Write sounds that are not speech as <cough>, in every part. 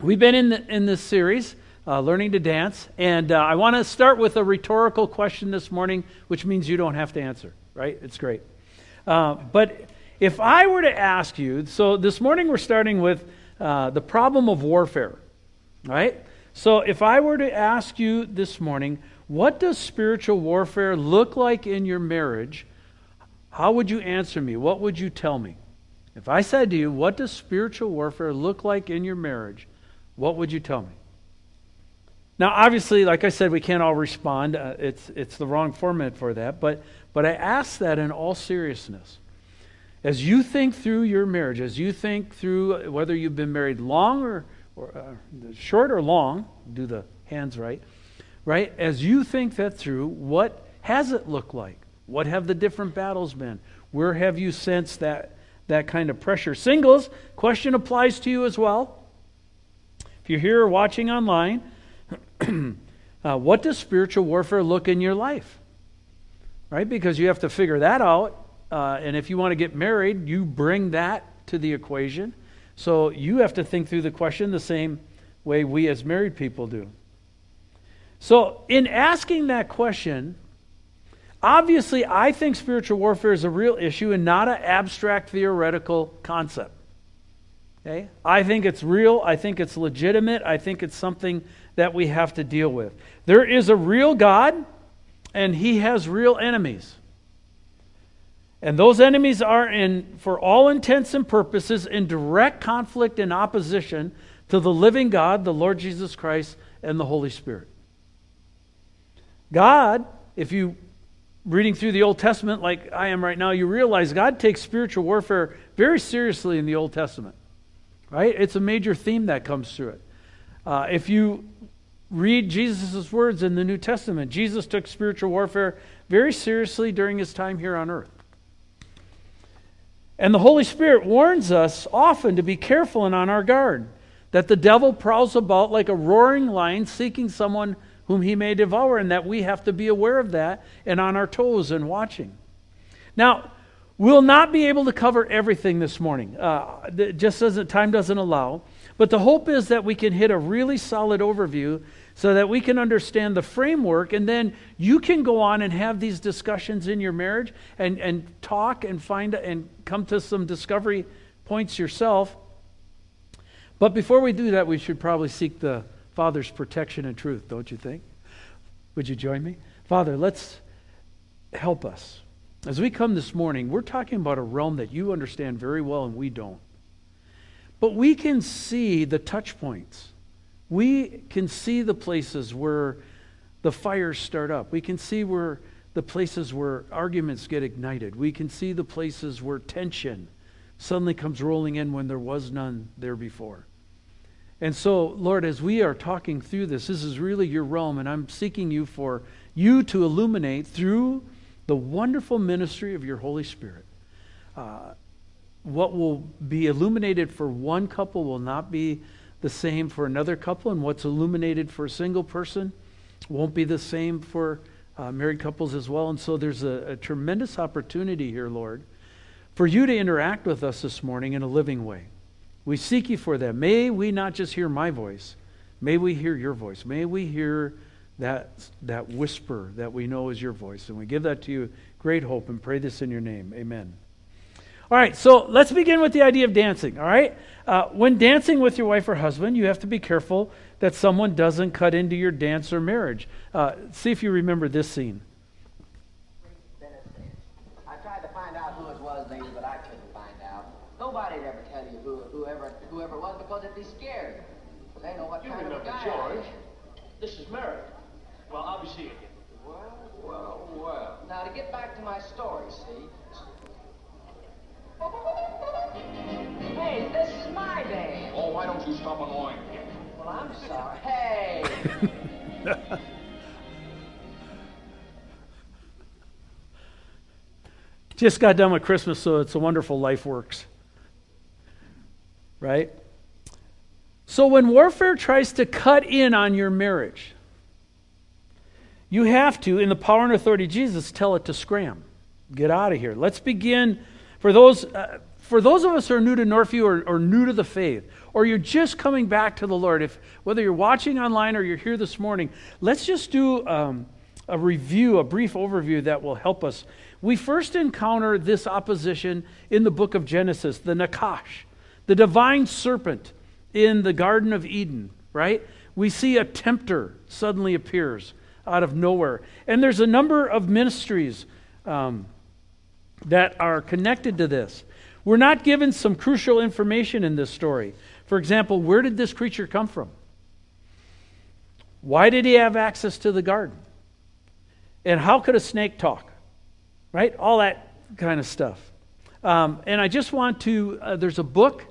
we've been in, the, in this series, uh, Learning to Dance, and uh, I want to start with a rhetorical question this morning, which means you don't have to answer, right? It's great. Uh, but if I were to ask you, so this morning we're starting with uh, the problem of warfare, right? So if I were to ask you this morning, what does spiritual warfare look like in your marriage? How would you answer me? What would you tell me? If I said to you, What does spiritual warfare look like in your marriage? What would you tell me? Now, obviously, like I said, we can't all respond. Uh, it's, it's the wrong format for that. But, but I ask that in all seriousness. As you think through your marriage, as you think through whether you've been married long or, or uh, short or long, do the hands right, right? As you think that through, what has it looked like? What have the different battles been? Where have you sensed that, that kind of pressure? Singles, question applies to you as well. If you're here watching online, <clears throat> uh, what does spiritual warfare look in your life? Right? Because you have to figure that out. Uh, and if you want to get married, you bring that to the equation. So you have to think through the question the same way we as married people do. So, in asking that question, obviously, I think spiritual warfare is a real issue and not an abstract theoretical concept. Okay? I think it's real. I think it's legitimate. I think it's something that we have to deal with. There is a real God, and He has real enemies. And those enemies are, in, for all intents and purposes, in direct conflict and opposition to the living God, the Lord Jesus Christ, and the Holy Spirit. God, if you reading through the Old Testament like I am right now, you realize God takes spiritual warfare very seriously in the Old Testament. Right? It's a major theme that comes through it. Uh, if you read Jesus' words in the New Testament, Jesus took spiritual warfare very seriously during his time here on earth. And the Holy Spirit warns us often to be careful and on our guard, that the devil prowls about like a roaring lion seeking someone whom he may devour, and that we have to be aware of that and on our toes and watching. Now, we'll not be able to cover everything this morning, uh, just the time doesn't allow. But the hope is that we can hit a really solid overview so that we can understand the framework, and then you can go on and have these discussions in your marriage and, and talk and find and come to some discovery points yourself. But before we do that, we should probably seek the Father's protection and truth, don't you think? Would you join me? Father, let's help us. As we come this morning, we're talking about a realm that you understand very well and we don't. But we can see the touch points. We can see the places where the fires start up. We can see where the places where arguments get ignited. We can see the places where tension suddenly comes rolling in when there was none there before. And so, Lord, as we are talking through this, this is really your realm, and I'm seeking you for you to illuminate through the wonderful ministry of your Holy Spirit. Uh, what will be illuminated for one couple will not be the same for another couple, and what's illuminated for a single person won't be the same for uh, married couples as well. And so there's a, a tremendous opportunity here, Lord, for you to interact with us this morning in a living way. We seek you for that. May we not just hear my voice, may we hear your voice. May we hear that, that whisper that we know is your voice. And we give that to you great hope and pray this in your name. Amen. All right, so let's begin with the idea of dancing. All right? Uh, when dancing with your wife or husband, you have to be careful that someone doesn't cut into your dance or marriage. Uh, see if you remember this scene. Band. Why don't you stop annoying me? Well, I'm sorry. Hey! <laughs> Just got done with Christmas, so it's a wonderful life works. Right? So when warfare tries to cut in on your marriage, you have to, in the power and authority of Jesus, tell it to scram. Get out of here. Let's begin. For those, uh, for those of us who are new to Northview or, or new to the faith, or you're just coming back to the Lord, if whether you're watching online or you're here this morning, let's just do um, a review, a brief overview that will help us. We first encounter this opposition in the book of Genesis, the Nachash, the divine serpent in the Garden of Eden, right? We see a tempter suddenly appears out of nowhere. And there's a number of ministries um, that are connected to this. We're not given some crucial information in this story. For example, where did this creature come from? Why did he have access to the garden? And how could a snake talk? Right? All that kind of stuff. Um, and I just want to, uh, there's a book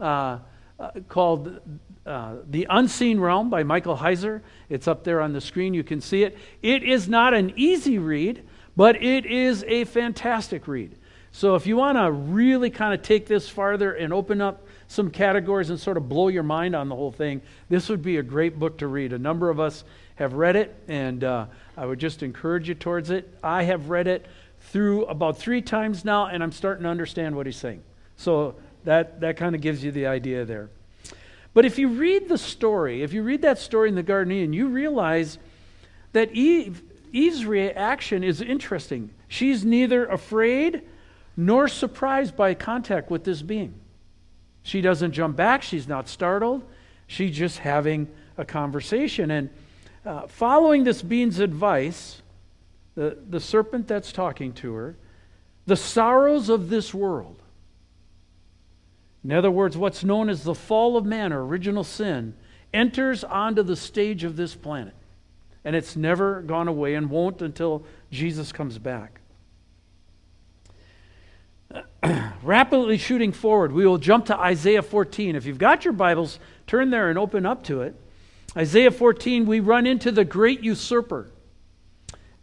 uh, uh, called uh, The Unseen Realm by Michael Heiser. It's up there on the screen. You can see it. It is not an easy read, but it is a fantastic read. So if you want to really kind of take this farther and open up some categories and sort of blow your mind on the whole thing, this would be a great book to read. A number of us have read it, and uh, I would just encourage you towards it. I have read it through about three times now, and I'm starting to understand what he's saying. So that, that kind of gives you the idea there. But if you read the story, if you read that story in the Garden Eden, you realize that Eve, Eve's reaction is interesting. She's neither afraid nor surprised by contact with this being. She doesn't jump back, she's not startled, she's just having a conversation. And uh, following this being's advice, the, the serpent that's talking to her, the sorrows of this world, in other words, what's known as the fall of man or original sin enters onto the stage of this planet. And it's never gone away and won't until Jesus comes back. <clears throat> Rapidly shooting forward, we will jump to Isaiah 14. If you've got your Bibles, turn there and open up to it. Isaiah 14, we run into the great usurper.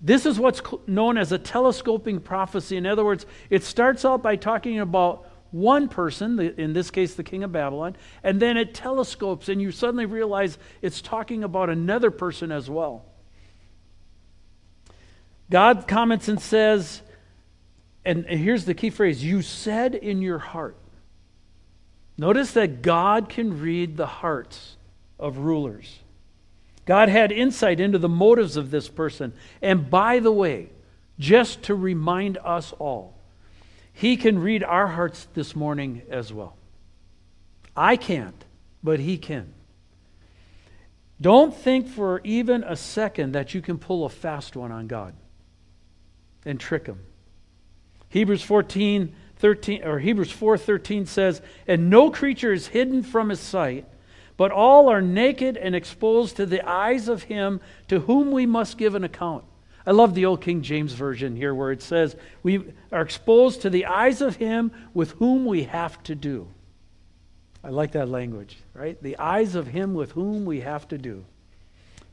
This is what's known as a telescoping prophecy. In other words, it starts out by talking about one person, in this case the king of Babylon, and then it telescopes and you suddenly realize it's talking about another person as well. God comments and says, and here's the key phrase you said in your heart. Notice that God can read the hearts of rulers. God had insight into the motives of this person. And by the way, just to remind us all, he can read our hearts this morning as well. I can't, but He can. Don't think for even a second that you can pull a fast one on God and trick Him. Hebrews 14, 13, or Hebrews 4:13 says, "And no creature is hidden from his sight, but all are naked and exposed to the eyes of him to whom we must give an account." I love the old King James Version here where it says, We are exposed to the eyes of him with whom we have to do. I like that language, right? The eyes of him with whom we have to do.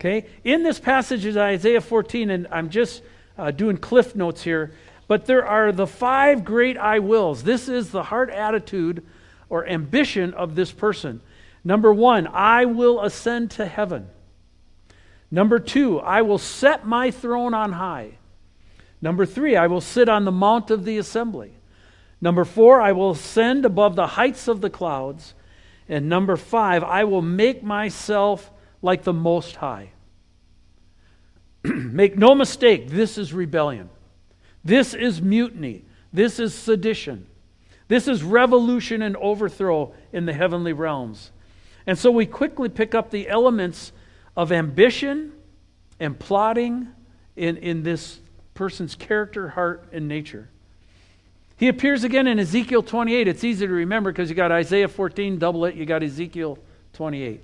Okay? In this passage is Isaiah 14, and I'm just uh, doing cliff notes here, but there are the five great I wills. This is the heart attitude or ambition of this person. Number one, I will ascend to heaven. Number two, I will set my throne on high. Number three, I will sit on the mount of the assembly. Number four, I will ascend above the heights of the clouds. And number five, I will make myself like the Most High. <clears throat> make no mistake, this is rebellion. This is mutiny. This is sedition. This is revolution and overthrow in the heavenly realms. And so we quickly pick up the elements of ambition and plotting in, in this person's character, heart, and nature. He appears again in Ezekiel 28. It's easy to remember because you got Isaiah 14, double it, you got Ezekiel 28.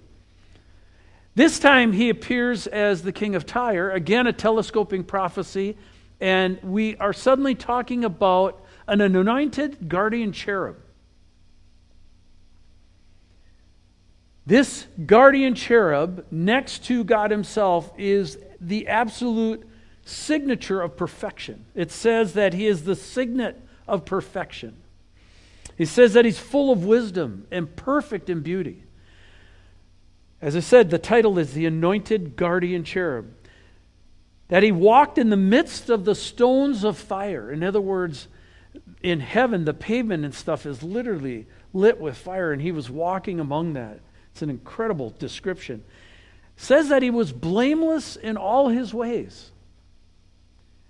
This time he appears as the king of Tyre, again a telescoping prophecy, and we are suddenly talking about an anointed guardian cherub. This guardian cherub next to God Himself is the absolute signature of perfection. It says that He is the signet of perfection. He says that He's full of wisdom and perfect in beauty. As I said, the title is The Anointed Guardian Cherub. That He walked in the midst of the stones of fire. In other words, in heaven, the pavement and stuff is literally lit with fire, and he was walking among that. It's an incredible description. says that he was blameless in all his ways.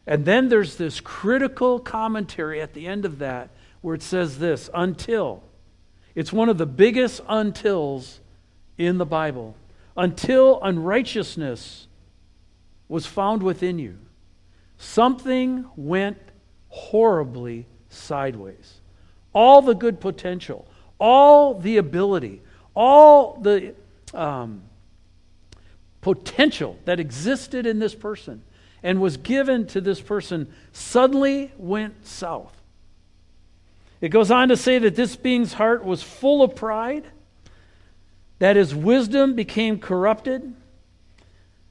And then there's this critical commentary at the end of that where it says this until. It's one of the biggest untils in the Bible. Until unrighteousness was found within you, something went horribly sideways. All the good potential, all the ability, all the um, potential that existed in this person and was given to this person suddenly went south. It goes on to say that this being's heart was full of pride, that his wisdom became corrupted.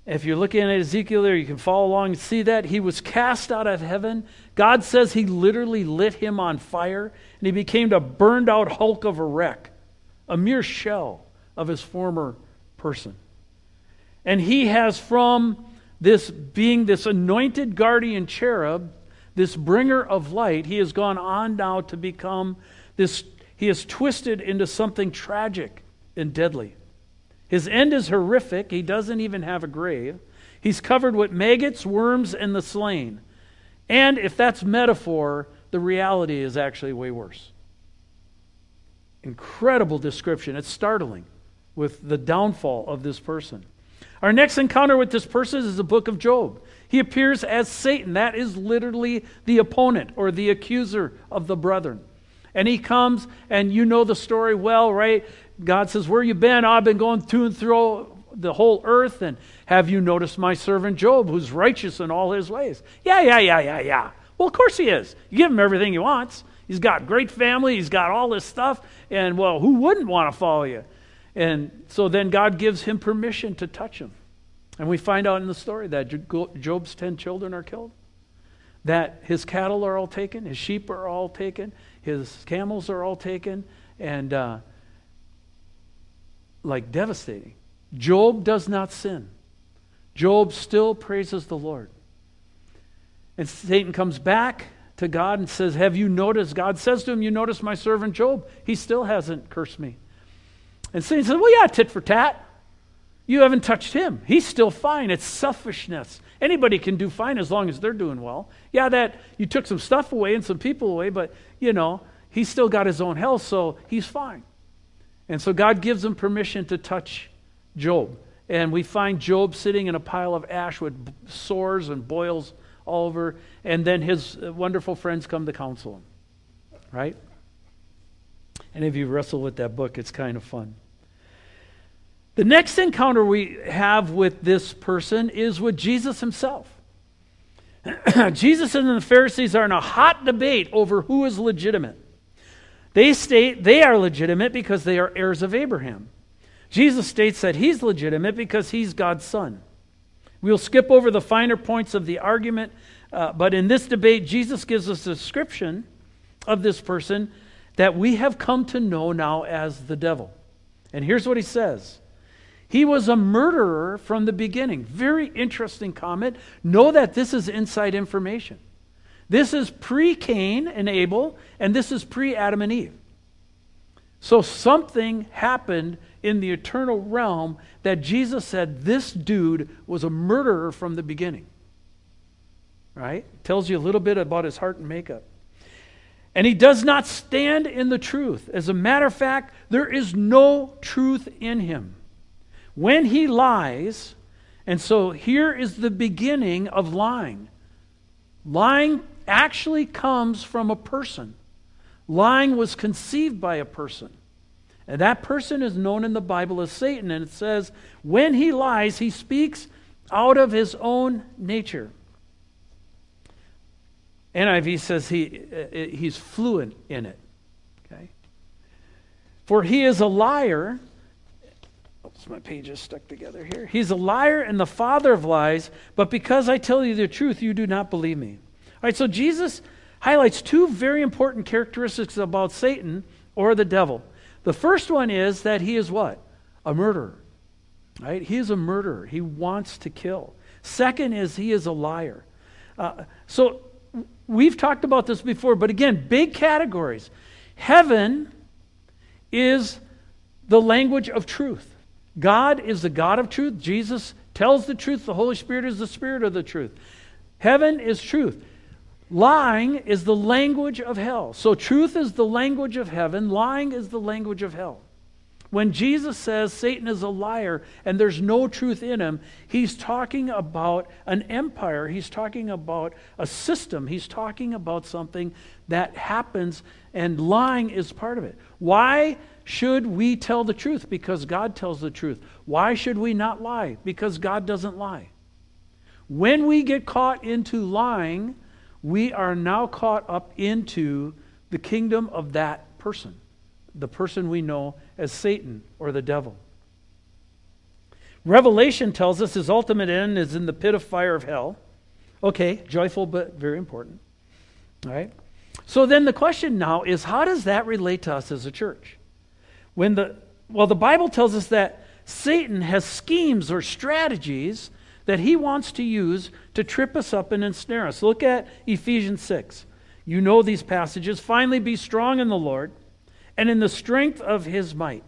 If you're looking at Ezekiel there, you can follow along and see that. He was cast out of heaven. God says he literally lit him on fire, and he became a burned out hulk of a wreck, a mere shell of his former person. And he has, from this being this anointed guardian cherub, this bringer of light, he has gone on now to become this, he is twisted into something tragic and deadly. His end is horrific. He doesn't even have a grave. He's covered with maggots, worms, and the slain. And if that's metaphor, the reality is actually way worse. Incredible description. It's startling with the downfall of this person. Our next encounter with this person is the book of Job. He appears as Satan. That is literally the opponent or the accuser of the brethren. And he comes, and you know the story well, right? God says, Where you been? I've been going to and through the whole earth. And have you noticed my servant Job, who's righteous in all his ways? Yeah, yeah, yeah, yeah, yeah. Well, of course he is. You give him everything he wants. He's got great family. He's got all this stuff. And, well, who wouldn't want to follow you? And so then God gives him permission to touch him. And we find out in the story that Job's 10 children are killed, that his cattle are all taken, his sheep are all taken, his camels are all taken, and uh, like devastating. Job does not sin. Job still praises the Lord. And Satan comes back to God and says, Have you noticed? God says to him, You notice my servant Job? He still hasn't cursed me. And Satan says, Well, yeah, tit for tat. You haven't touched him. He's still fine. It's selfishness. Anybody can do fine as long as they're doing well. Yeah, that you took some stuff away and some people away, but you know, he's still got his own health, so he's fine. And so God gives him permission to touch Job. And we find Job sitting in a pile of ash with sores and boils all over. And then his uh, wonderful friends come to counsel him. Right? And if you wrestle with that book, it's kind of fun. The next encounter we have with this person is with Jesus himself. <clears throat> Jesus and the Pharisees are in a hot debate over who is legitimate. They state they are legitimate because they are heirs of Abraham. Jesus states that he's legitimate because he's God's son. We'll skip over the finer points of the argument, uh, but in this debate, Jesus gives us a description of this person that we have come to know now as the devil. And here's what he says He was a murderer from the beginning. Very interesting comment. Know that this is inside information. This is pre Cain and Abel, and this is pre Adam and Eve. So something happened in the eternal realm that Jesus said this dude was a murderer from the beginning. Right? Tells you a little bit about his heart and makeup. And he does not stand in the truth. As a matter of fact, there is no truth in him. When he lies, and so here is the beginning of lying. Lying actually comes from a person. Lying was conceived by a person. And that person is known in the Bible as Satan. And it says, when he lies, he speaks out of his own nature. NIV says he, uh, he's fluent in it. Okay? For he is a liar. Oops, my pages stuck together here. He's a liar and the father of lies, but because I tell you the truth, you do not believe me. Right, so Jesus highlights two very important characteristics about Satan or the devil. The first one is that he is what? A murderer. Right? He is a murderer. He wants to kill. Second is he is a liar. Uh, so we've talked about this before, but again, big categories. Heaven is the language of truth. God is the God of truth. Jesus tells the truth. The Holy Spirit is the Spirit of the truth. Heaven is truth. Lying is the language of hell. So, truth is the language of heaven, lying is the language of hell. When Jesus says Satan is a liar and there's no truth in him, he's talking about an empire. He's talking about a system. He's talking about something that happens, and lying is part of it. Why should we tell the truth? Because God tells the truth. Why should we not lie? Because God doesn't lie. When we get caught into lying, we are now caught up into the kingdom of that person, the person we know as Satan or the devil. Revelation tells us his ultimate end is in the pit of fire of hell. Okay, joyful but very important. All right? So then the question now is how does that relate to us as a church? When the well the Bible tells us that Satan has schemes or strategies that he wants to use to trip us up and ensnare us. Look at Ephesians 6. You know these passages. Finally, be strong in the Lord and in the strength of his might.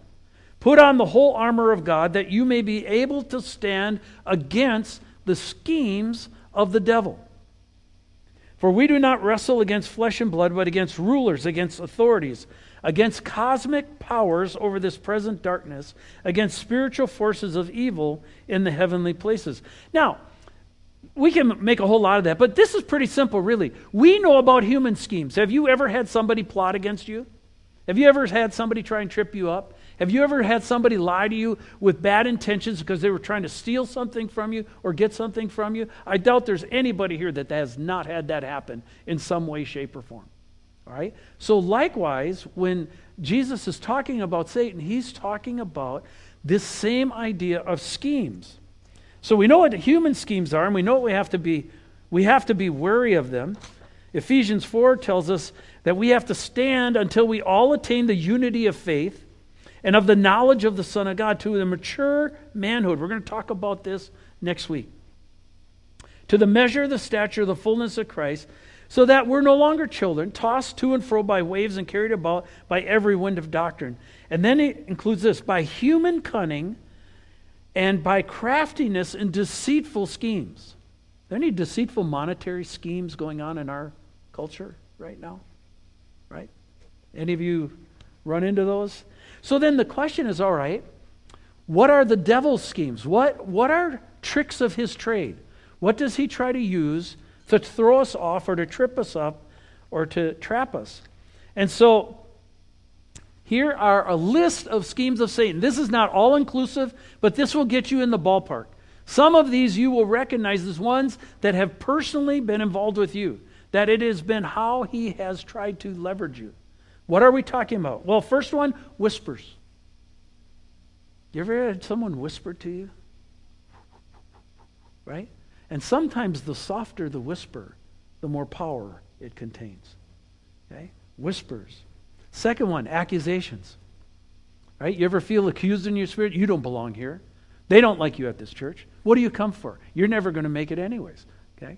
Put on the whole armor of God that you may be able to stand against the schemes of the devil. For we do not wrestle against flesh and blood, but against rulers, against authorities against cosmic powers over this present darkness, against spiritual forces of evil in the heavenly places. Now, we can make a whole lot of that, but this is pretty simple, really. We know about human schemes. Have you ever had somebody plot against you? Have you ever had somebody try and trip you up? Have you ever had somebody lie to you with bad intentions because they were trying to steal something from you or get something from you? I doubt there's anybody here that has not had that happen in some way, shape, or form. Right? So, likewise, when Jesus is talking about Satan, he's talking about this same idea of schemes. So, we know what human schemes are, and we know what we have to be. We have to be wary of them. Ephesians 4 tells us that we have to stand until we all attain the unity of faith and of the knowledge of the Son of God to the mature manhood. We're going to talk about this next week. To the measure the stature the fullness of Christ, so that we're no longer children, tossed to and fro by waves and carried about by every wind of doctrine. And then it includes this by human cunning and by craftiness and deceitful schemes. Are there any deceitful monetary schemes going on in our culture right now? Right? Any of you run into those? So then the question is all right, what are the devil's schemes? What, what are tricks of his trade? What does he try to use to throw us off or to trip us up or to trap us. And so here are a list of schemes of Satan. This is not all inclusive, but this will get you in the ballpark. Some of these you will recognize as ones that have personally been involved with you, that it has been how he has tried to leverage you. What are we talking about? Well, first one whispers. You ever had someone whisper to you? Right? And sometimes the softer the whisper, the more power it contains. Okay? Whispers. Second one, accusations. Right? You ever feel accused in your spirit? You don't belong here. They don't like you at this church. What do you come for? You're never going to make it anyways. Okay?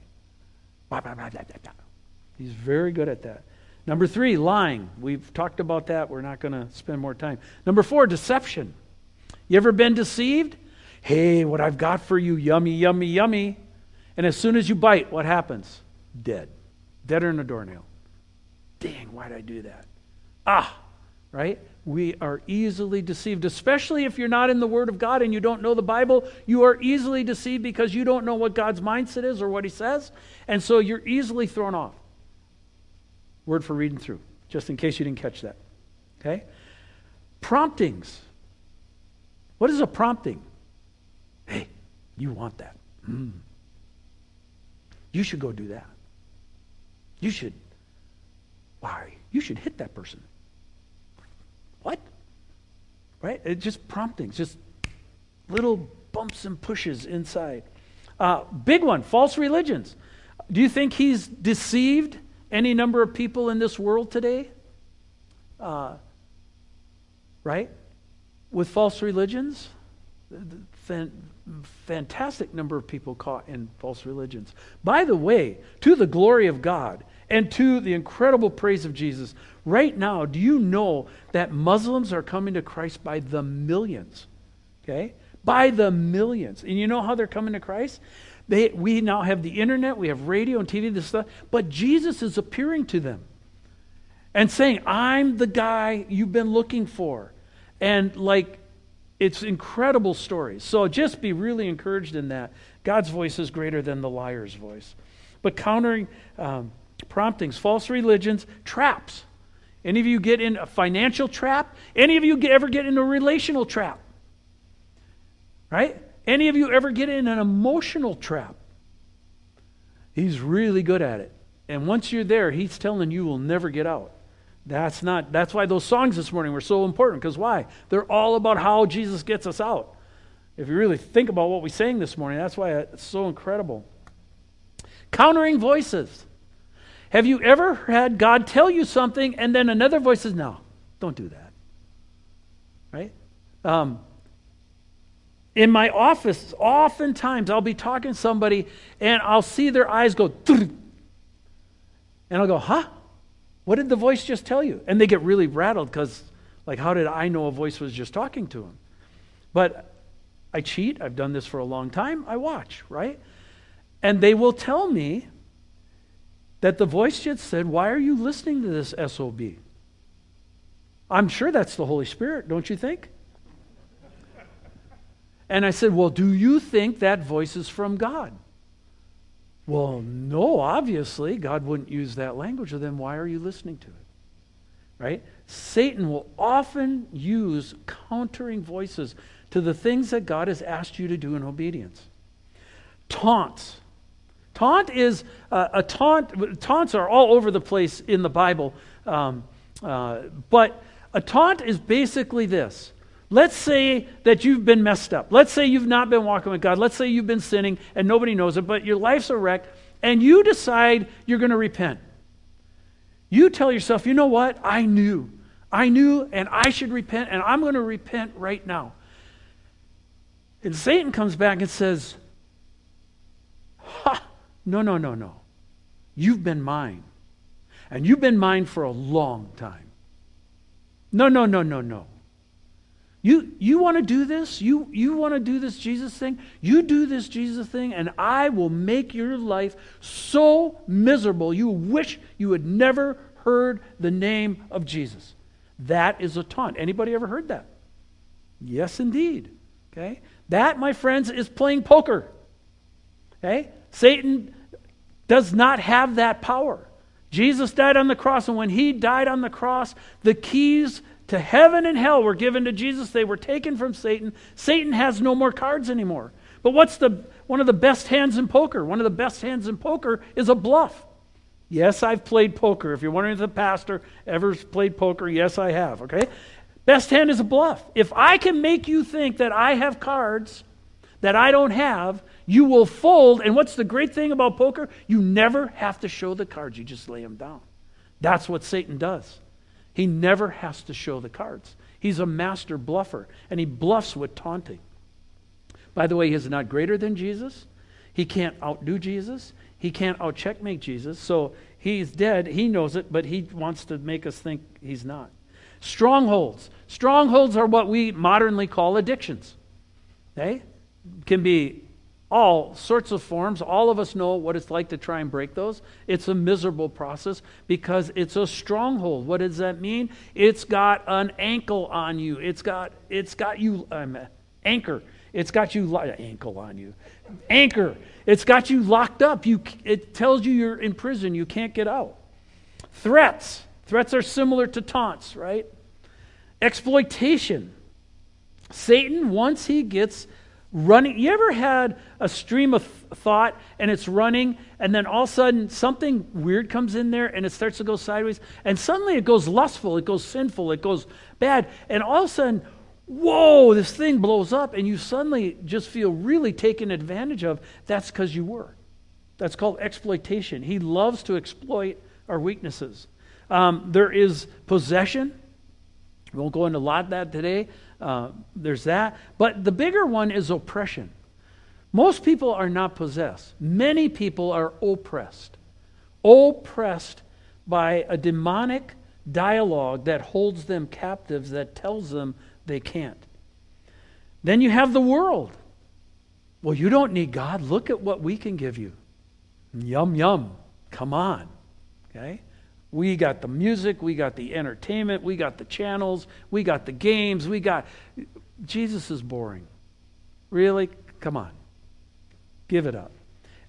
He's very good at that. Number three, lying. We've talked about that. We're not going to spend more time. Number four, deception. You ever been deceived? Hey, what I've got for you, yummy, yummy, yummy. And as soon as you bite, what happens? Dead. Deader than a doornail. Dang, why'd I do that? Ah, right? We are easily deceived, especially if you're not in the Word of God and you don't know the Bible. You are easily deceived because you don't know what God's mindset is or what He says. And so you're easily thrown off. Word for reading through, just in case you didn't catch that. Okay? Promptings. What is a prompting? Hey, you want that. Mm. You should go do that. You should, why? You should hit that person. What? Right? It's just promptings, just little bumps and pushes inside. Uh, big one false religions. Do you think he's deceived any number of people in this world today? Uh, right? With false religions? fan, fantastic number of people caught in false religions. By the way, to the glory of God and to the incredible praise of Jesus, right now, do you know that Muslims are coming to Christ by the millions? Okay? By the millions. And you know how they're coming to Christ? They, we now have the internet, we have radio and TV, this stuff, but Jesus is appearing to them and saying, I'm the guy you've been looking for. And like, it's incredible stories. So just be really encouraged in that. God's voice is greater than the liar's voice. But countering um, promptings, false religions, traps. Any of you get in a financial trap? Any of you get, ever get in a relational trap? Right? Any of you ever get in an emotional trap? He's really good at it. And once you're there, he's telling you will never get out. That's not that's why those songs this morning were so important because why? They're all about how Jesus gets us out. If you really think about what we sang this morning, that's why it's so incredible. Countering voices. Have you ever had God tell you something and then another voice says, No, don't do that? Right? Um, in my office, oftentimes I'll be talking to somebody and I'll see their eyes go, and I'll go, Huh? What did the voice just tell you? And they get really rattled because, like, how did I know a voice was just talking to them? But I cheat. I've done this for a long time. I watch, right? And they will tell me that the voice just said, Why are you listening to this SOB? I'm sure that's the Holy Spirit, don't you think? And I said, Well, do you think that voice is from God? Well, no, obviously, God wouldn't use that language. Then why are you listening to it? Right? Satan will often use countering voices to the things that God has asked you to do in obedience. Taunts. Taunt is uh, a taunt. Taunts are all over the place in the Bible. Um, uh, but a taunt is basically this. Let's say that you've been messed up. Let's say you've not been walking with God. Let's say you've been sinning and nobody knows it, but your life's a wreck and you decide you're going to repent. You tell yourself, you know what? I knew. I knew and I should repent and I'm going to repent right now. And Satan comes back and says, Ha! No, no, no, no. You've been mine. And you've been mine for a long time. No, no, no, no, no. You, you want to do this? You, you want to do this Jesus thing? You do this Jesus thing, and I will make your life so miserable you wish you had never heard the name of Jesus. That is a taunt. Anybody ever heard that? Yes, indeed. Okay? That, my friends, is playing poker. Okay? Satan does not have that power. Jesus died on the cross, and when he died on the cross, the keys to heaven and hell were given to Jesus. They were taken from Satan. Satan has no more cards anymore. But what's the one of the best hands in poker? One of the best hands in poker is a bluff. Yes, I've played poker. If you're wondering if the pastor ever played poker, yes, I have. Okay? Best hand is a bluff. If I can make you think that I have cards that I don't have, you will fold. And what's the great thing about poker? You never have to show the cards, you just lay them down. That's what Satan does. He never has to show the cards. He's a master bluffer, and he bluffs with taunting. By the way, he's not greater than Jesus. He can't outdo Jesus. He can't outcheckmate Jesus. So he's dead. He knows it, but he wants to make us think he's not. Strongholds. Strongholds are what we modernly call addictions. They can be all sorts of forms. All of us know what it's like to try and break those. It's a miserable process because it's a stronghold. What does that mean? It's got an ankle on you. It's got it's got you um, anchor. It's got you li- ankle on you. Anchor. It's got you locked up. You it tells you you're in prison. You can't get out. Threats. Threats are similar to taunts, right? Exploitation. Satan once he gets running. You ever had a stream of thought and it's running, and then all of a sudden something weird comes in there and it starts to go sideways, and suddenly it goes lustful, it goes sinful, it goes bad, and all of a sudden, whoa, this thing blows up, and you suddenly just feel really taken advantage of. That's because you were. That's called exploitation. He loves to exploit our weaknesses. Um, there is possession. We won't go into a lot of that today. Uh, there's that. But the bigger one is oppression. Most people are not possessed, many people are oppressed. Oppressed by a demonic dialogue that holds them captives, that tells them they can't. Then you have the world. Well, you don't need God. Look at what we can give you. Yum, yum. Come on. Okay? We got the music, we got the entertainment, we got the channels, we got the games, we got. Jesus is boring. Really? Come on. Give it up.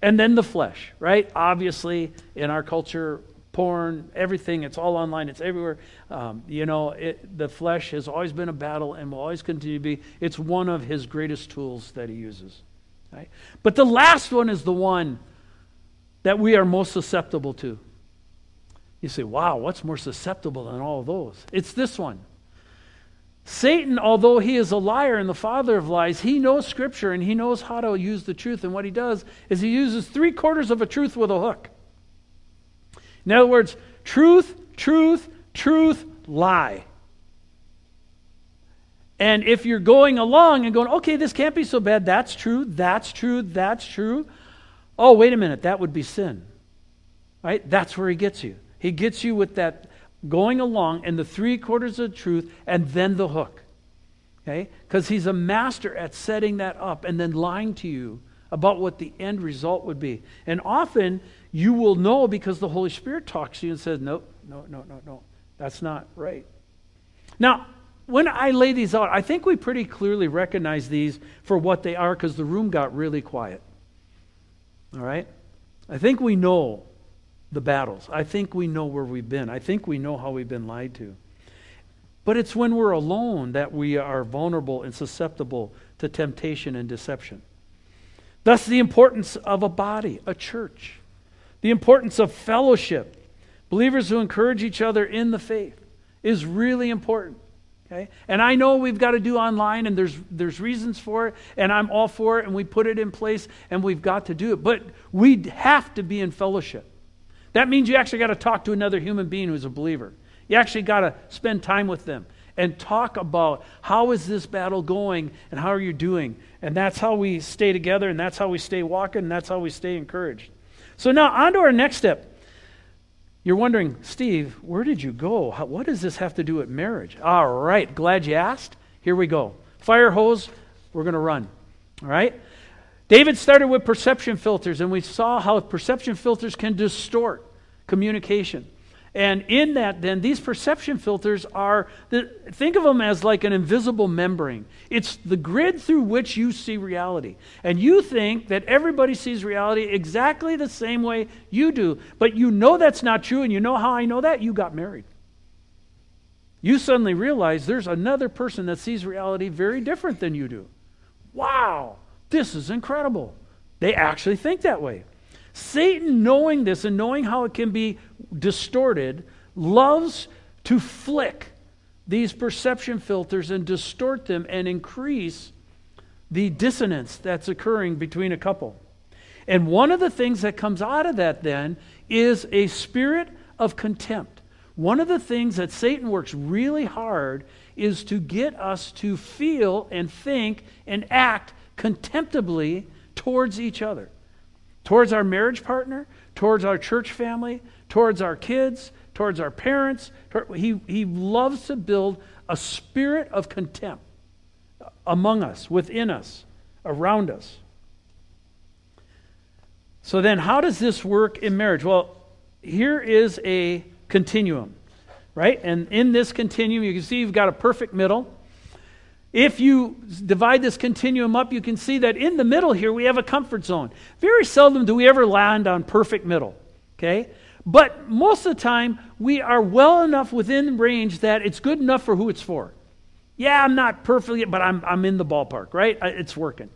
And then the flesh, right? Obviously, in our culture, porn, everything, it's all online, it's everywhere. Um, you know, it, the flesh has always been a battle and will always continue to be. It's one of his greatest tools that he uses. Right? But the last one is the one that we are most susceptible to. You say, wow, what's more susceptible than all those? It's this one. Satan, although he is a liar and the father of lies, he knows Scripture and he knows how to use the truth. And what he does is he uses three quarters of a truth with a hook. In other words, truth, truth, truth, lie. And if you're going along and going, okay, this can't be so bad, that's true, that's true, that's true. Oh, wait a minute, that would be sin. Right? That's where he gets you. He gets you with that going along and the three quarters of truth and then the hook. Okay? Because he's a master at setting that up and then lying to you about what the end result would be. And often you will know because the Holy Spirit talks to you and says, no, no, no, no, no. That's not right. Now, when I lay these out, I think we pretty clearly recognize these for what they are because the room got really quiet. All right? I think we know the battles. I think we know where we've been. I think we know how we've been lied to. But it's when we're alone that we are vulnerable and susceptible to temptation and deception. Thus, the importance of a body, a church, the importance of fellowship, believers who encourage each other in the faith, is really important. Okay? And I know we've got to do online, and there's, there's reasons for it, and I'm all for it, and we put it in place, and we've got to do it. But we have to be in fellowship. That means you actually got to talk to another human being who's a believer. You actually got to spend time with them and talk about how is this battle going and how are you doing. And that's how we stay together, and that's how we stay walking, and that's how we stay encouraged. So now on to our next step. You're wondering, Steve, where did you go? How, what does this have to do with marriage? All right, glad you asked. Here we go. Fire hose, we're going to run. All right? David started with perception filters, and we saw how perception filters can distort communication. And in that, then, these perception filters are, the, think of them as like an invisible membrane. It's the grid through which you see reality. And you think that everybody sees reality exactly the same way you do. But you know that's not true, and you know how I know that? You got married. You suddenly realize there's another person that sees reality very different than you do. Wow! This is incredible. They actually think that way. Satan, knowing this and knowing how it can be distorted, loves to flick these perception filters and distort them and increase the dissonance that's occurring between a couple. And one of the things that comes out of that then is a spirit of contempt. One of the things that Satan works really hard is to get us to feel and think and act contemptibly towards each other, towards our marriage partner, towards our church family, towards our kids, towards our parents. He, he loves to build a spirit of contempt among us, within us, around us. So then, how does this work in marriage? Well, here is a continuum, right? And in this continuum, you can see you've got a perfect middle. If you divide this continuum up, you can see that in the middle here we have a comfort zone. Very seldom do we ever land on perfect middle, okay? But most of the time, we are well enough within range that it's good enough for who it's for. Yeah, I'm not perfectly, but I'm, I'm in the ballpark, right? It's working.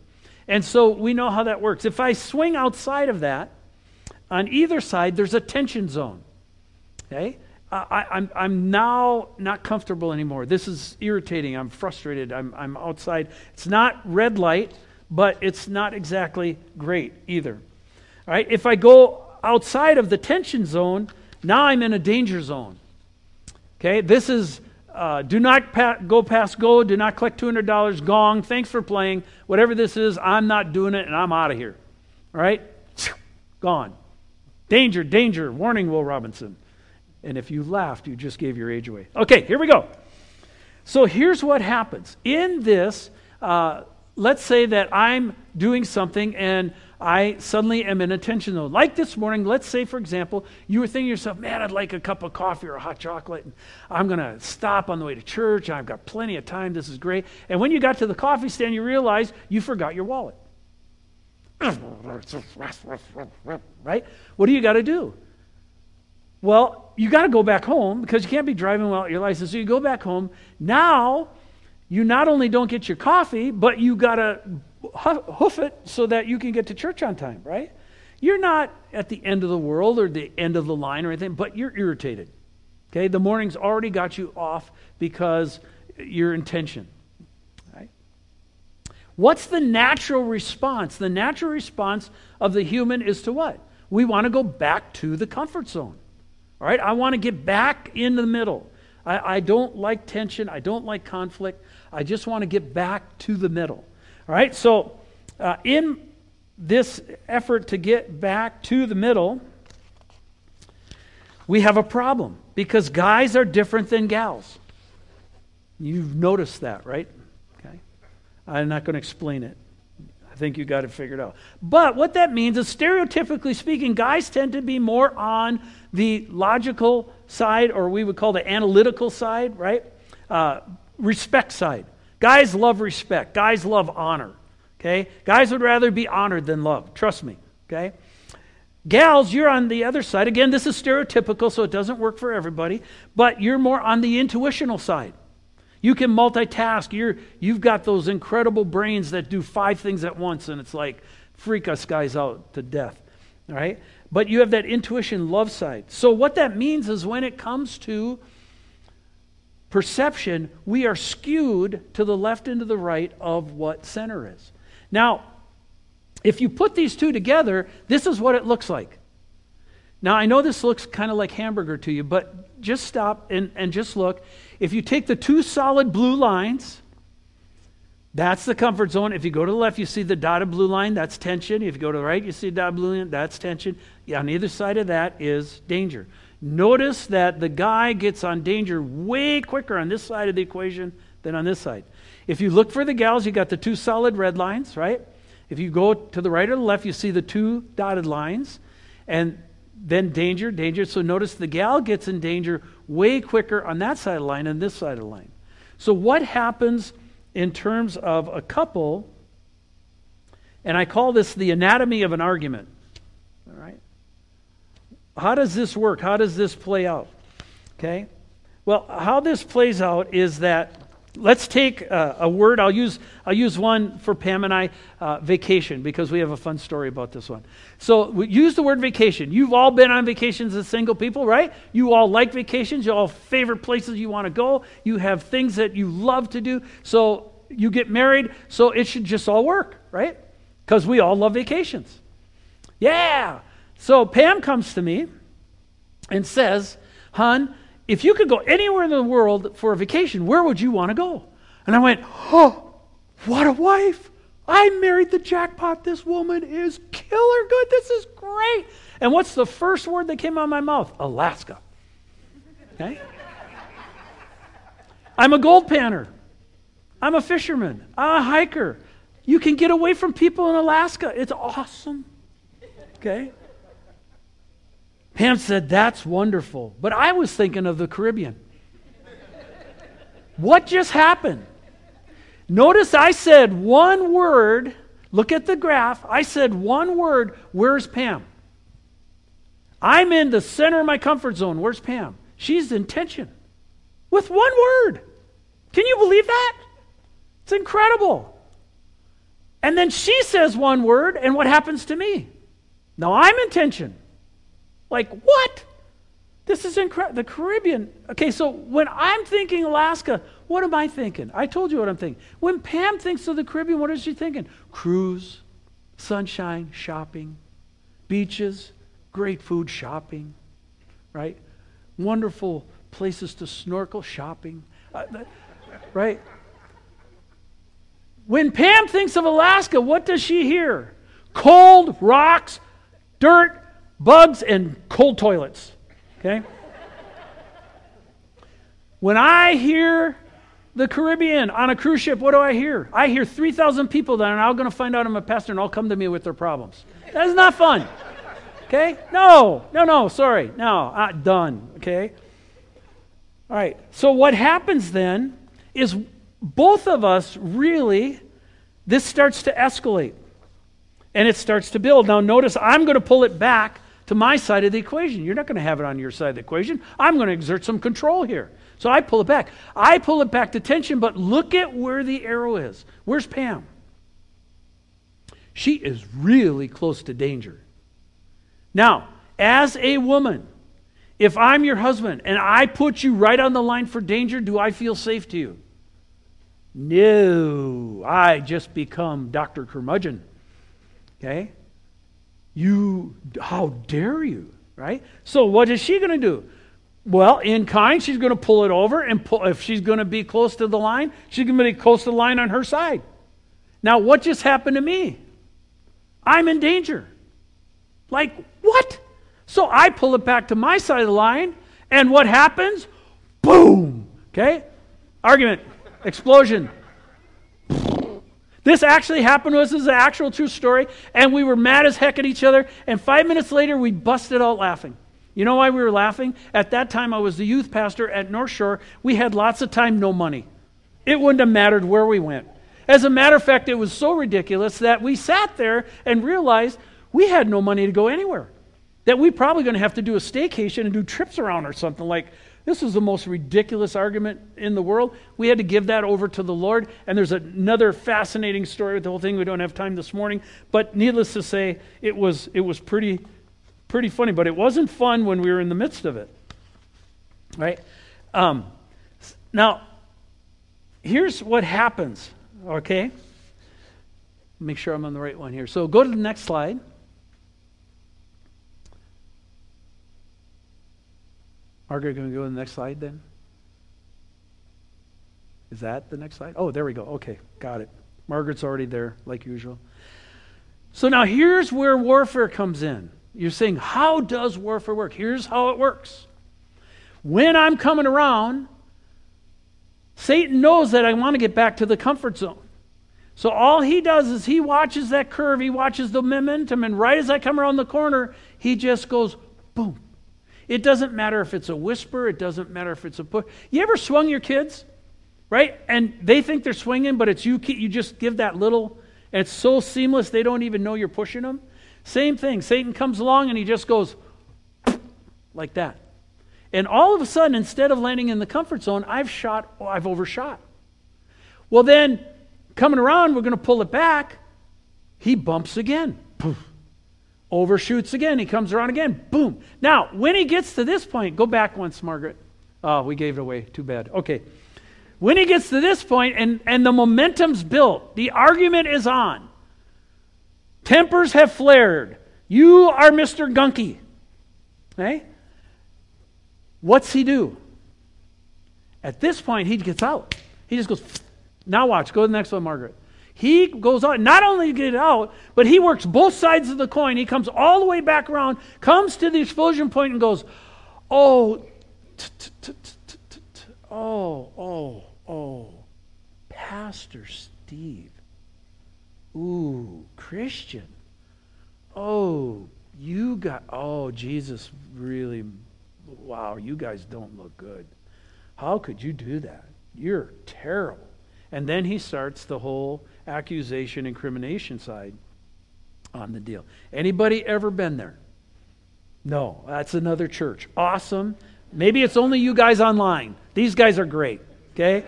And so we know how that works. If I swing outside of that, on either side, there's a tension zone, okay? I, I'm, I'm now not comfortable anymore. This is irritating. I'm frustrated. I'm, I'm outside. It's not red light, but it's not exactly great either. All right, if I go outside of the tension zone, now I'm in a danger zone. Okay, this is uh, do not pa- go past go. Do not collect $200. Gong. Thanks for playing. Whatever this is, I'm not doing it and I'm out of here. All right? Gone. Danger, danger. Warning, Will Robinson. And if you laughed, you just gave your age away. Okay, here we go. So here's what happens. In this, uh, let's say that I'm doing something and I suddenly am in attention zone. Like this morning, let's say, for example, you were thinking to yourself, man, I'd like a cup of coffee or a hot chocolate. And I'm going to stop on the way to church. I've got plenty of time. This is great. And when you got to the coffee stand, you realized you forgot your wallet. <laughs> Right? What do you got to do? Well, you got to go back home because you can't be driving without your license. So you go back home. Now, you not only don't get your coffee, but you got to hoof it so that you can get to church on time, right? You're not at the end of the world or the end of the line or anything, but you're irritated. Okay? The morning's already got you off because your intention. Right? What's the natural response? The natural response of the human is to what? We want to go back to the comfort zone. All right? I want to get back in the middle. I, I don't like tension. I don't like conflict. I just want to get back to the middle. All right, so uh, in this effort to get back to the middle, we have a problem because guys are different than gals. You've noticed that, right? Okay. I'm not going to explain it. I think you got it figured out. But what that means is, stereotypically speaking, guys tend to be more on the logical side, or we would call the analytical side, right? Uh, respect side. Guys love respect. Guys love honor. Okay? Guys would rather be honored than loved. Trust me. Okay? Gals, you're on the other side. Again, this is stereotypical, so it doesn't work for everybody, but you're more on the intuitional side. You can multitask. You're, you've got those incredible brains that do five things at once, and it's like freak us guys out to death. Right? But you have that intuition love side. So, what that means is when it comes to perception, we are skewed to the left and to the right of what center is. Now, if you put these two together, this is what it looks like. Now, I know this looks kind of like hamburger to you, but just stop and, and just look. If you take the two solid blue lines, that's the comfort zone. If you go to the left, you see the dotted blue line, that's tension. If you go to the right, you see the dotted blue line, that's tension. Yeah, on either side of that is danger. Notice that the guy gets on danger way quicker on this side of the equation than on this side. If you look for the gals, you got the two solid red lines, right? If you go to the right or the left, you see the two dotted lines. And then danger, danger. So notice the gal gets in danger way quicker on that side of the line than this side of the line. So, what happens in terms of a couple? And I call this the anatomy of an argument. All right? How does this work? How does this play out? Okay? Well, how this plays out is that let's take a, a word. I'll use, I'll use one for Pam and I uh, vacation, because we have a fun story about this one. So, we use the word vacation. You've all been on vacations as single people, right? You all like vacations. You all favorite places you want to go. You have things that you love to do. So, you get married, so it should just all work, right? Because we all love vacations. Yeah. So Pam comes to me and says, Hon, if you could go anywhere in the world for a vacation, where would you want to go? And I went, Oh, what a wife. I married the jackpot. This woman is killer good. This is great. And what's the first word that came out of my mouth? Alaska. Okay? I'm a gold panner. I'm a fisherman. I'm a hiker. You can get away from people in Alaska. It's awesome. Okay? Pam said, That's wonderful. But I was thinking of the Caribbean. what just happened? Notice I said one word. Look at the graph. I said one word. Where's Pam? I'm in the center of my comfort zone. Where's Pam? She's in tension with one word. Can you believe that? It's incredible. And then she says one word, and what happens to me? Now I'm in tension. Like, what? This is incredible. The Caribbean. Okay, so when I'm thinking Alaska, what am I thinking? I told you what I'm thinking. When Pam thinks of the Caribbean, what is she thinking? Cruise, sunshine, shopping, beaches, great food, shopping, right? Wonderful places to snorkel, shopping. Uh, right? When Pam thinks of Alaska, what does she hear? Cold, rocks, dirt, bugs, and cold toilets. Okay? When I hear the Caribbean on a cruise ship, what do I hear? I hear 3,000 people that are now going to find out I'm a pastor and all come to me with their problems. That is not fun. Okay? No, no, no, sorry. No, uh, done. Okay? All right. So what happens then is both of us really, this starts to escalate and it starts to build. Now, notice I'm going to pull it back to my side of the equation. You're not going to have it on your side of the equation. I'm going to exert some control here. So I pull it back. I pull it back to tension, but look at where the arrow is. Where's Pam? She is really close to danger. Now, as a woman, if I'm your husband and I put you right on the line for danger, do I feel safe to you? No, I just become Dr. Curmudgeon. Okay? You, how dare you, right? So, what is she going to do? Well, in kind, she's going to pull it over, and pull, if she's going to be close to the line, she's going to be close to the line on her side. Now, what just happened to me? I'm in danger. Like, what? So I pull it back to my side of the line, and what happens? Boom! Okay? Argument, explosion. This actually happened to us. This is an actual true story. And we were mad as heck at each other. And five minutes later, we busted out laughing. You know why we were laughing? At that time, I was the youth pastor at North Shore. We had lots of time, no money. It wouldn't have mattered where we went. As a matter of fact, it was so ridiculous that we sat there and realized we had no money to go anywhere. That we probably going to have to do a staycation and do trips around or something like this was the most ridiculous argument in the world. We had to give that over to the Lord. And there's another fascinating story with the whole thing. We don't have time this morning. But needless to say, it was, it was pretty, pretty funny. But it wasn't fun when we were in the midst of it. Right? Um, now, here's what happens. Okay? Make sure I'm on the right one here. So go to the next slide. Margaret, can we go to the next slide then? Is that the next slide? Oh, there we go. Okay, got it. Margaret's already there, like usual. So now here's where warfare comes in. You're saying, how does warfare work? Here's how it works. When I'm coming around, Satan knows that I want to get back to the comfort zone. So all he does is he watches that curve, he watches the momentum, and right as I come around the corner, he just goes boom, it doesn't matter if it's a whisper, it doesn't matter if it's a push. You ever swung your kids, right? And they think they're swinging, but it's you, you just give that little, and it's so seamless they don't even know you're pushing them. Same thing. Satan comes along and he just goes <sniffs> like that. And all of a sudden, instead of landing in the comfort zone, I've shot, oh, I've overshot. Well, then, coming around, we're going to pull it back. He bumps again. Poof overshoots again. He comes around again. Boom. Now, when he gets to this point, go back once, Margaret. Oh, we gave it away. Too bad. Okay. When he gets to this point and, and the momentum's built, the argument is on. Tempers have flared. You are Mr. Gunky. Okay? What's he do? At this point, he gets out. He just goes, now watch. Go to the next one, Margaret. He goes on, not only to get out, but he works both sides of the coin. He comes all the way back around, comes to the explosion point, and goes, Oh, oh, oh, oh, Pastor Steve. Ooh, Christian. Oh, you got, oh, Jesus really, wow, you guys don't look good. How could you do that? You're terrible. And then he starts the whole accusation incrimination side on the deal. Anybody ever been there? No, that's another church. Awesome. Maybe it's only you guys online. These guys are great. Okay?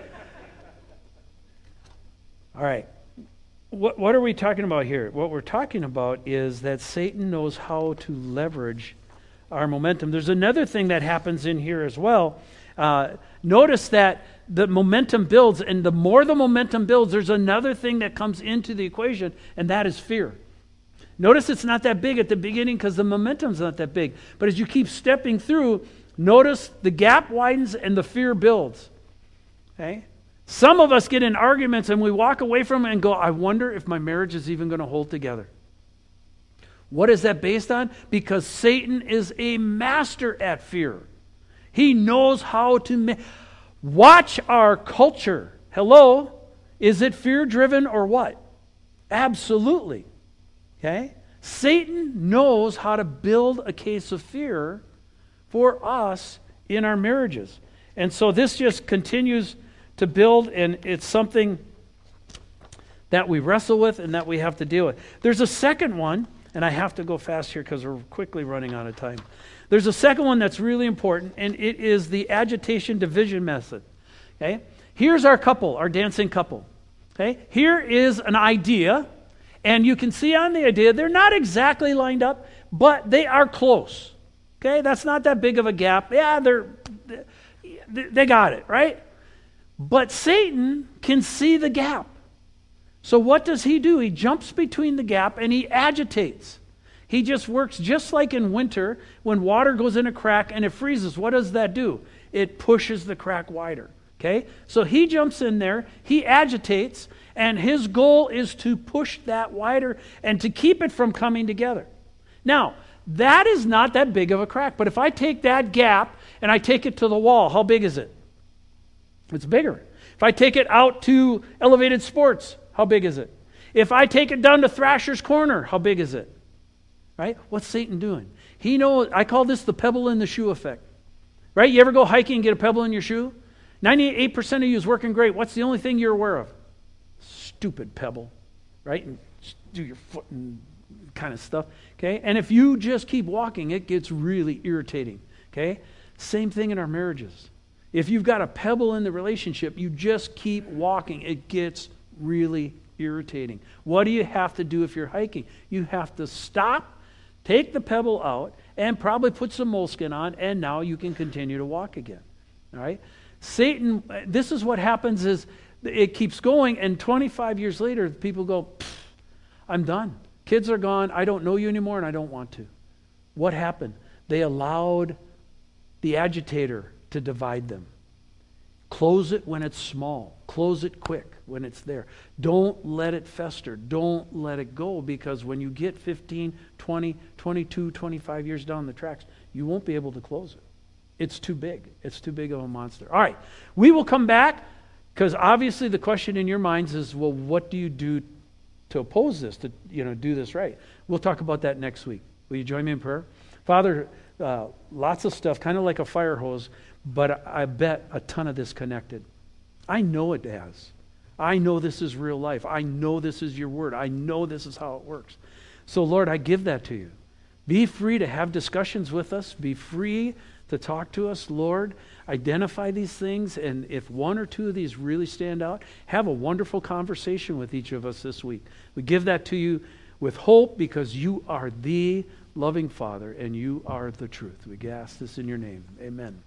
All right. What, what are we talking about here? What we're talking about is that Satan knows how to leverage our momentum. There's another thing that happens in here as well. Uh, notice that the momentum builds, and the more the momentum builds, there's another thing that comes into the equation, and that is fear. Notice it's not that big at the beginning because the momentum's not that big. But as you keep stepping through, notice the gap widens and the fear builds. Okay? Some of us get in arguments and we walk away from it and go, I wonder if my marriage is even going to hold together. What is that based on? Because Satan is a master at fear. He knows how to ma- watch our culture. Hello? Is it fear driven or what? Absolutely. Okay? Satan knows how to build a case of fear for us in our marriages. And so this just continues to build, and it's something that we wrestle with and that we have to deal with. There's a second one, and I have to go fast here because we're quickly running out of time. There's a second one that's really important, and it is the agitation division method. Okay? Here's our couple, our dancing couple. Okay? Here is an idea, and you can see on the idea, they're not exactly lined up, but they are close. Okay? That's not that big of a gap. Yeah, they're they got it, right? But Satan can see the gap. So what does he do? He jumps between the gap and he agitates. He just works just like in winter when water goes in a crack and it freezes. What does that do? It pushes the crack wider. Okay? So he jumps in there, he agitates, and his goal is to push that wider and to keep it from coming together. Now, that is not that big of a crack, but if I take that gap and I take it to the wall, how big is it? It's bigger. If I take it out to elevated sports, how big is it? If I take it down to Thrasher's Corner, how big is it? Right? What's Satan doing? He knows, I call this the pebble in the shoe effect. Right? You ever go hiking and get a pebble in your shoe? 98% of you is working great. What's the only thing you're aware of? Stupid pebble. Right? And do your foot and kind of stuff. Okay? And if you just keep walking, it gets really irritating. Okay? Same thing in our marriages. If you've got a pebble in the relationship, you just keep walking. It gets really irritating. What do you have to do if you're hiking? You have to stop, take the pebble out, and probably put some moleskin on, and now you can continue to walk again. All right? Satan, this is what happens is it keeps going, and 25 years later, people go, I'm done. Kids are gone. I don't know you anymore, and I don't want to. What happened? They allowed the agitator to divide them. Close it when it's small. Close it quick when it's there. Don't let it fester. Don't let it go because when you get 15, 20, 22, 25 years down the tracks, you won't be able to close it. It's too big. It's too big of a monster. All right. We will come back because obviously the question in your minds is well, what do you do to oppose this, to you know, do this right? We'll talk about that next week. Will you join me in prayer? Father, uh, lots of stuff, kind of like a fire hose, but I bet a ton of this connected. I know it has. I know this is real life. I know this is your word. I know this is how it works. So, Lord, I give that to you. Be free to have discussions with us. Be free to talk to us, Lord. Identify these things, and if one or two of these really stand out, have a wonderful conversation with each of us this week. We give that to you with hope because you are the loving Father, and you are the truth. We ask this in your name. Amen.